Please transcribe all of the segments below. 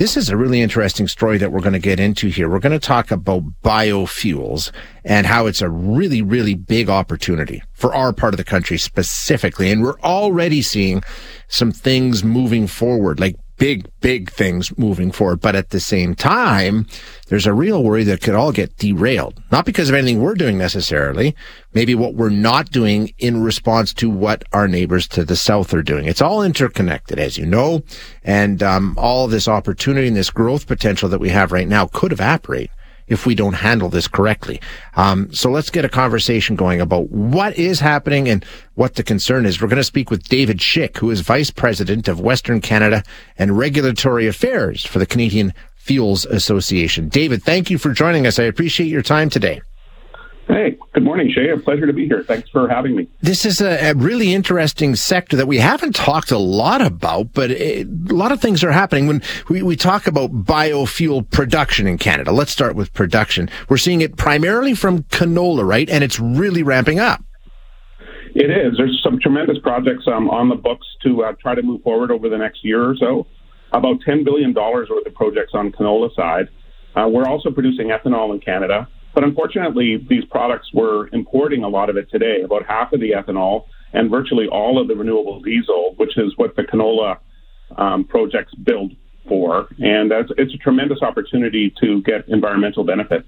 This is a really interesting story that we're going to get into here. We're going to talk about biofuels and how it's a really, really big opportunity for our part of the country specifically. And we're already seeing some things moving forward, like big, big things moving forward. But at the same time, there's a real worry that could all get derailed. Not because of anything we're doing necessarily, maybe what we're not doing in response to what our neighbors to the south are doing. It's all interconnected, as you know, and um, all this opportunity and this growth potential that we have right now could evaporate if we don't handle this correctly. Um, so let's get a conversation going about what is happening and what the concern is. We're going to speak with David Schick, who is Vice President of Western Canada and Regulatory Affairs for the Canadian Fuels Association. David, thank you for joining us. I appreciate your time today. Hey, good morning, Shay. A pleasure to be here. Thanks for having me. This is a, a really interesting sector that we haven't talked a lot about, but it, a lot of things are happening when we, we talk about biofuel production in Canada. Let's start with production. We're seeing it primarily from canola, right? And it's really ramping up. It is. There's some tremendous projects um, on the books to uh, try to move forward over the next year or so. About $10 billion worth of projects on canola side. Uh, we're also producing ethanol in Canada. But unfortunately, these products were importing a lot of it today, about half of the ethanol and virtually all of the renewable diesel, which is what the canola um, projects build for. And it's a tremendous opportunity to get environmental benefit.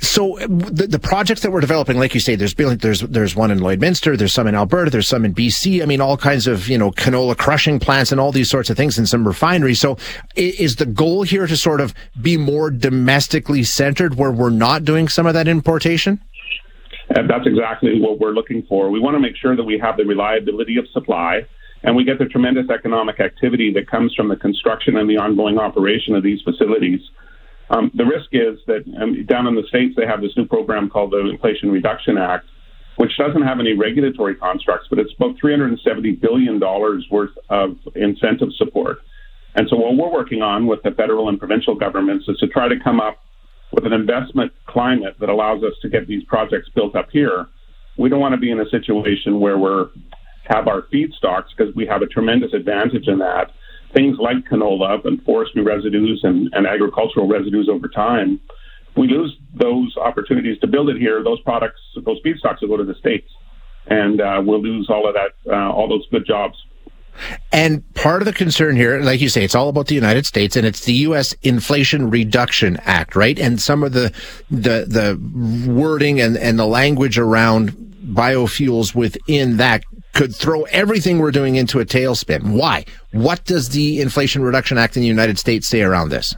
So uh, the, the projects that we're developing, like you say, there's there's there's one in Lloydminster, there's some in Alberta, there's some in BC. I mean, all kinds of you know canola crushing plants and all these sorts of things, and some refineries. So is the goal here to sort of be more domestically centered, where we're not doing some of that importation? And that's exactly what we're looking for. We want to make sure that we have the reliability of supply and we get the tremendous economic activity that comes from the construction and the ongoing operation of these facilities. Um, the risk is that um, down in the States, they have this new program called the Inflation Reduction Act, which doesn't have any regulatory constructs, but it's about $370 billion worth of incentive support. And so, what we're working on with the federal and provincial governments is to try to come up with an investment climate that allows us to get these projects built up here. We don't want to be in a situation where we're have our feedstocks because we have a tremendous advantage in that things like canola and forestry residues and, and agricultural residues over time, we lose those opportunities to build it here. Those products, those feedstocks will go to the states, and uh, we'll lose all of that, uh, all those good jobs. And part of the concern here, like you say, it's all about the United States and it's the U.S. Inflation Reduction Act, right? And some of the the the wording and and the language around biofuels within that could throw everything we're doing into a tailspin. Why? What does the Inflation Reduction Act in the United States say around this?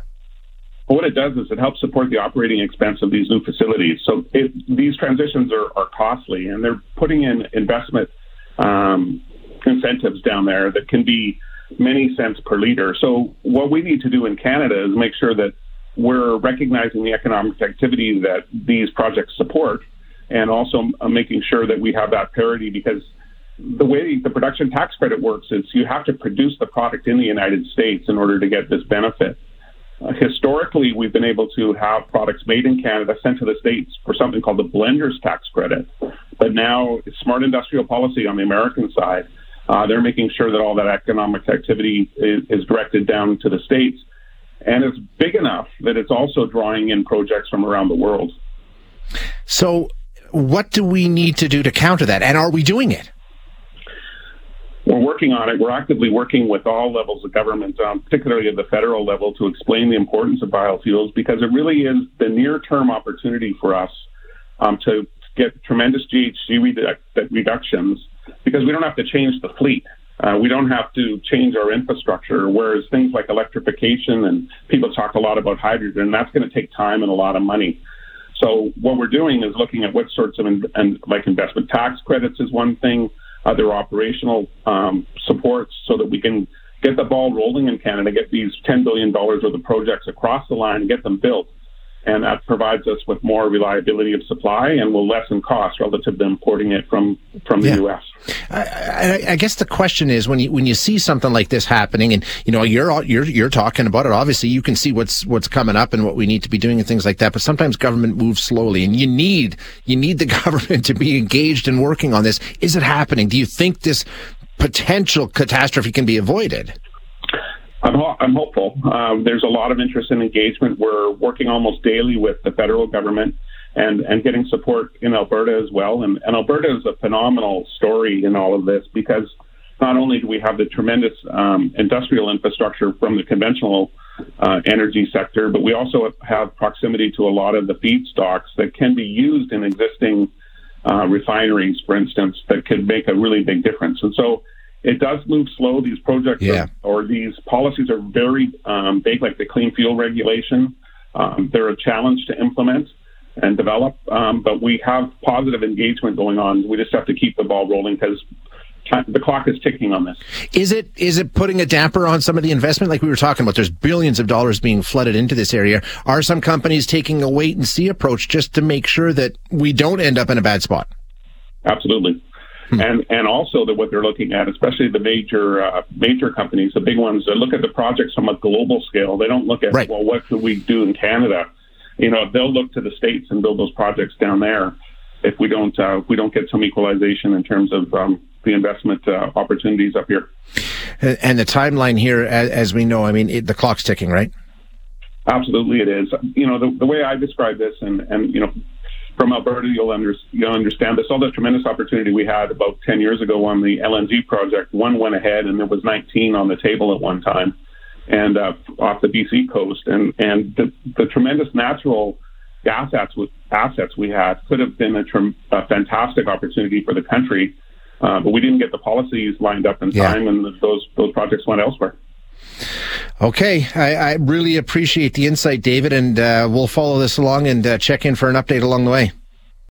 What it does is it helps support the operating expense of these new facilities. So it, these transitions are, are, costly, and they're putting in investment um, incentives down there that can be many cents per liter. So what we need to do in Canada is make sure that we're recognizing the economic activity that these projects support, and also uh, making sure that we have that parity because the way the production tax credit works is you have to produce the product in the United States in order to get this benefit. Uh, historically, we've been able to have products made in Canada sent to the States for something called the blender's tax credit. But now, smart industrial policy on the American side, uh, they're making sure that all that economic activity is, is directed down to the States. And it's big enough that it's also drawing in projects from around the world. So, what do we need to do to counter that? And are we doing it? We're working on it. We're actively working with all levels of government, um, particularly at the federal level, to explain the importance of biofuels because it really is the near term opportunity for us um, to get tremendous GHG redu- reductions because we don't have to change the fleet. Uh, we don't have to change our infrastructure, whereas things like electrification and people talk a lot about hydrogen, that's going to take time and a lot of money. So what we're doing is looking at what sorts of in, and like investment tax credits is one thing other operational um, supports so that we can get the ball rolling in Canada, get these $10 billion worth of projects across the line, get them built and that provides us with more reliability of supply and will lessen costs relative to importing it from from the yeah. U.S. I, I, guess the question is when you when you see something like this happening, and you know you're you're you're talking about it. Obviously, you can see what's what's coming up and what we need to be doing and things like that. But sometimes government moves slowly, and you need you need the government to be engaged and working on this. Is it happening? Do you think this potential catastrophe can be avoided? I'm, ho- I'm hopeful. Um, there's a lot of interest and engagement. We're working almost daily with the federal government and, and getting support in Alberta as well. And, and Alberta is a phenomenal story in all of this because not only do we have the tremendous um, industrial infrastructure from the conventional uh, energy sector, but we also have proximity to a lot of the feedstocks that can be used in existing uh, refineries, for instance, that could make a really big difference. And so it does move slow. These projects yeah. are, or these policies are very um, big, like the clean fuel regulation. Um, they're a challenge to implement and develop, um, but we have positive engagement going on. We just have to keep the ball rolling because the clock is ticking on this. Is it is it putting a damper on some of the investment like we were talking about? There's billions of dollars being flooded into this area. Are some companies taking a wait and see approach just to make sure that we don't end up in a bad spot? Absolutely. And and also that what they're looking at, especially the major uh, major companies, the big ones, they look at the projects from a global scale. They don't look at right. well, what could we do in Canada? You know, they'll look to the states and build those projects down there. If we don't uh, we don't get some equalization in terms of um, the investment uh, opportunities up here. And the timeline here, as, as we know, I mean, it, the clock's ticking, right? Absolutely, it is. You know, the, the way I describe this, and, and you know, from Alberta, you'll, under, you'll understand this. All the tremendous opportunity we had about 10 years ago on the LNG project, one went ahead and there was 19 on the table at one time and uh, off the BC coast. And, and the, the tremendous natural gas assets, assets we had could have been a, tr- a fantastic opportunity for the country. Uh, but we didn't get the policies lined up in time, yeah. and those those projects went elsewhere. Okay, I, I, really appreciate the insight, David, and uh, we'll follow this along and uh, check in for an update along the way.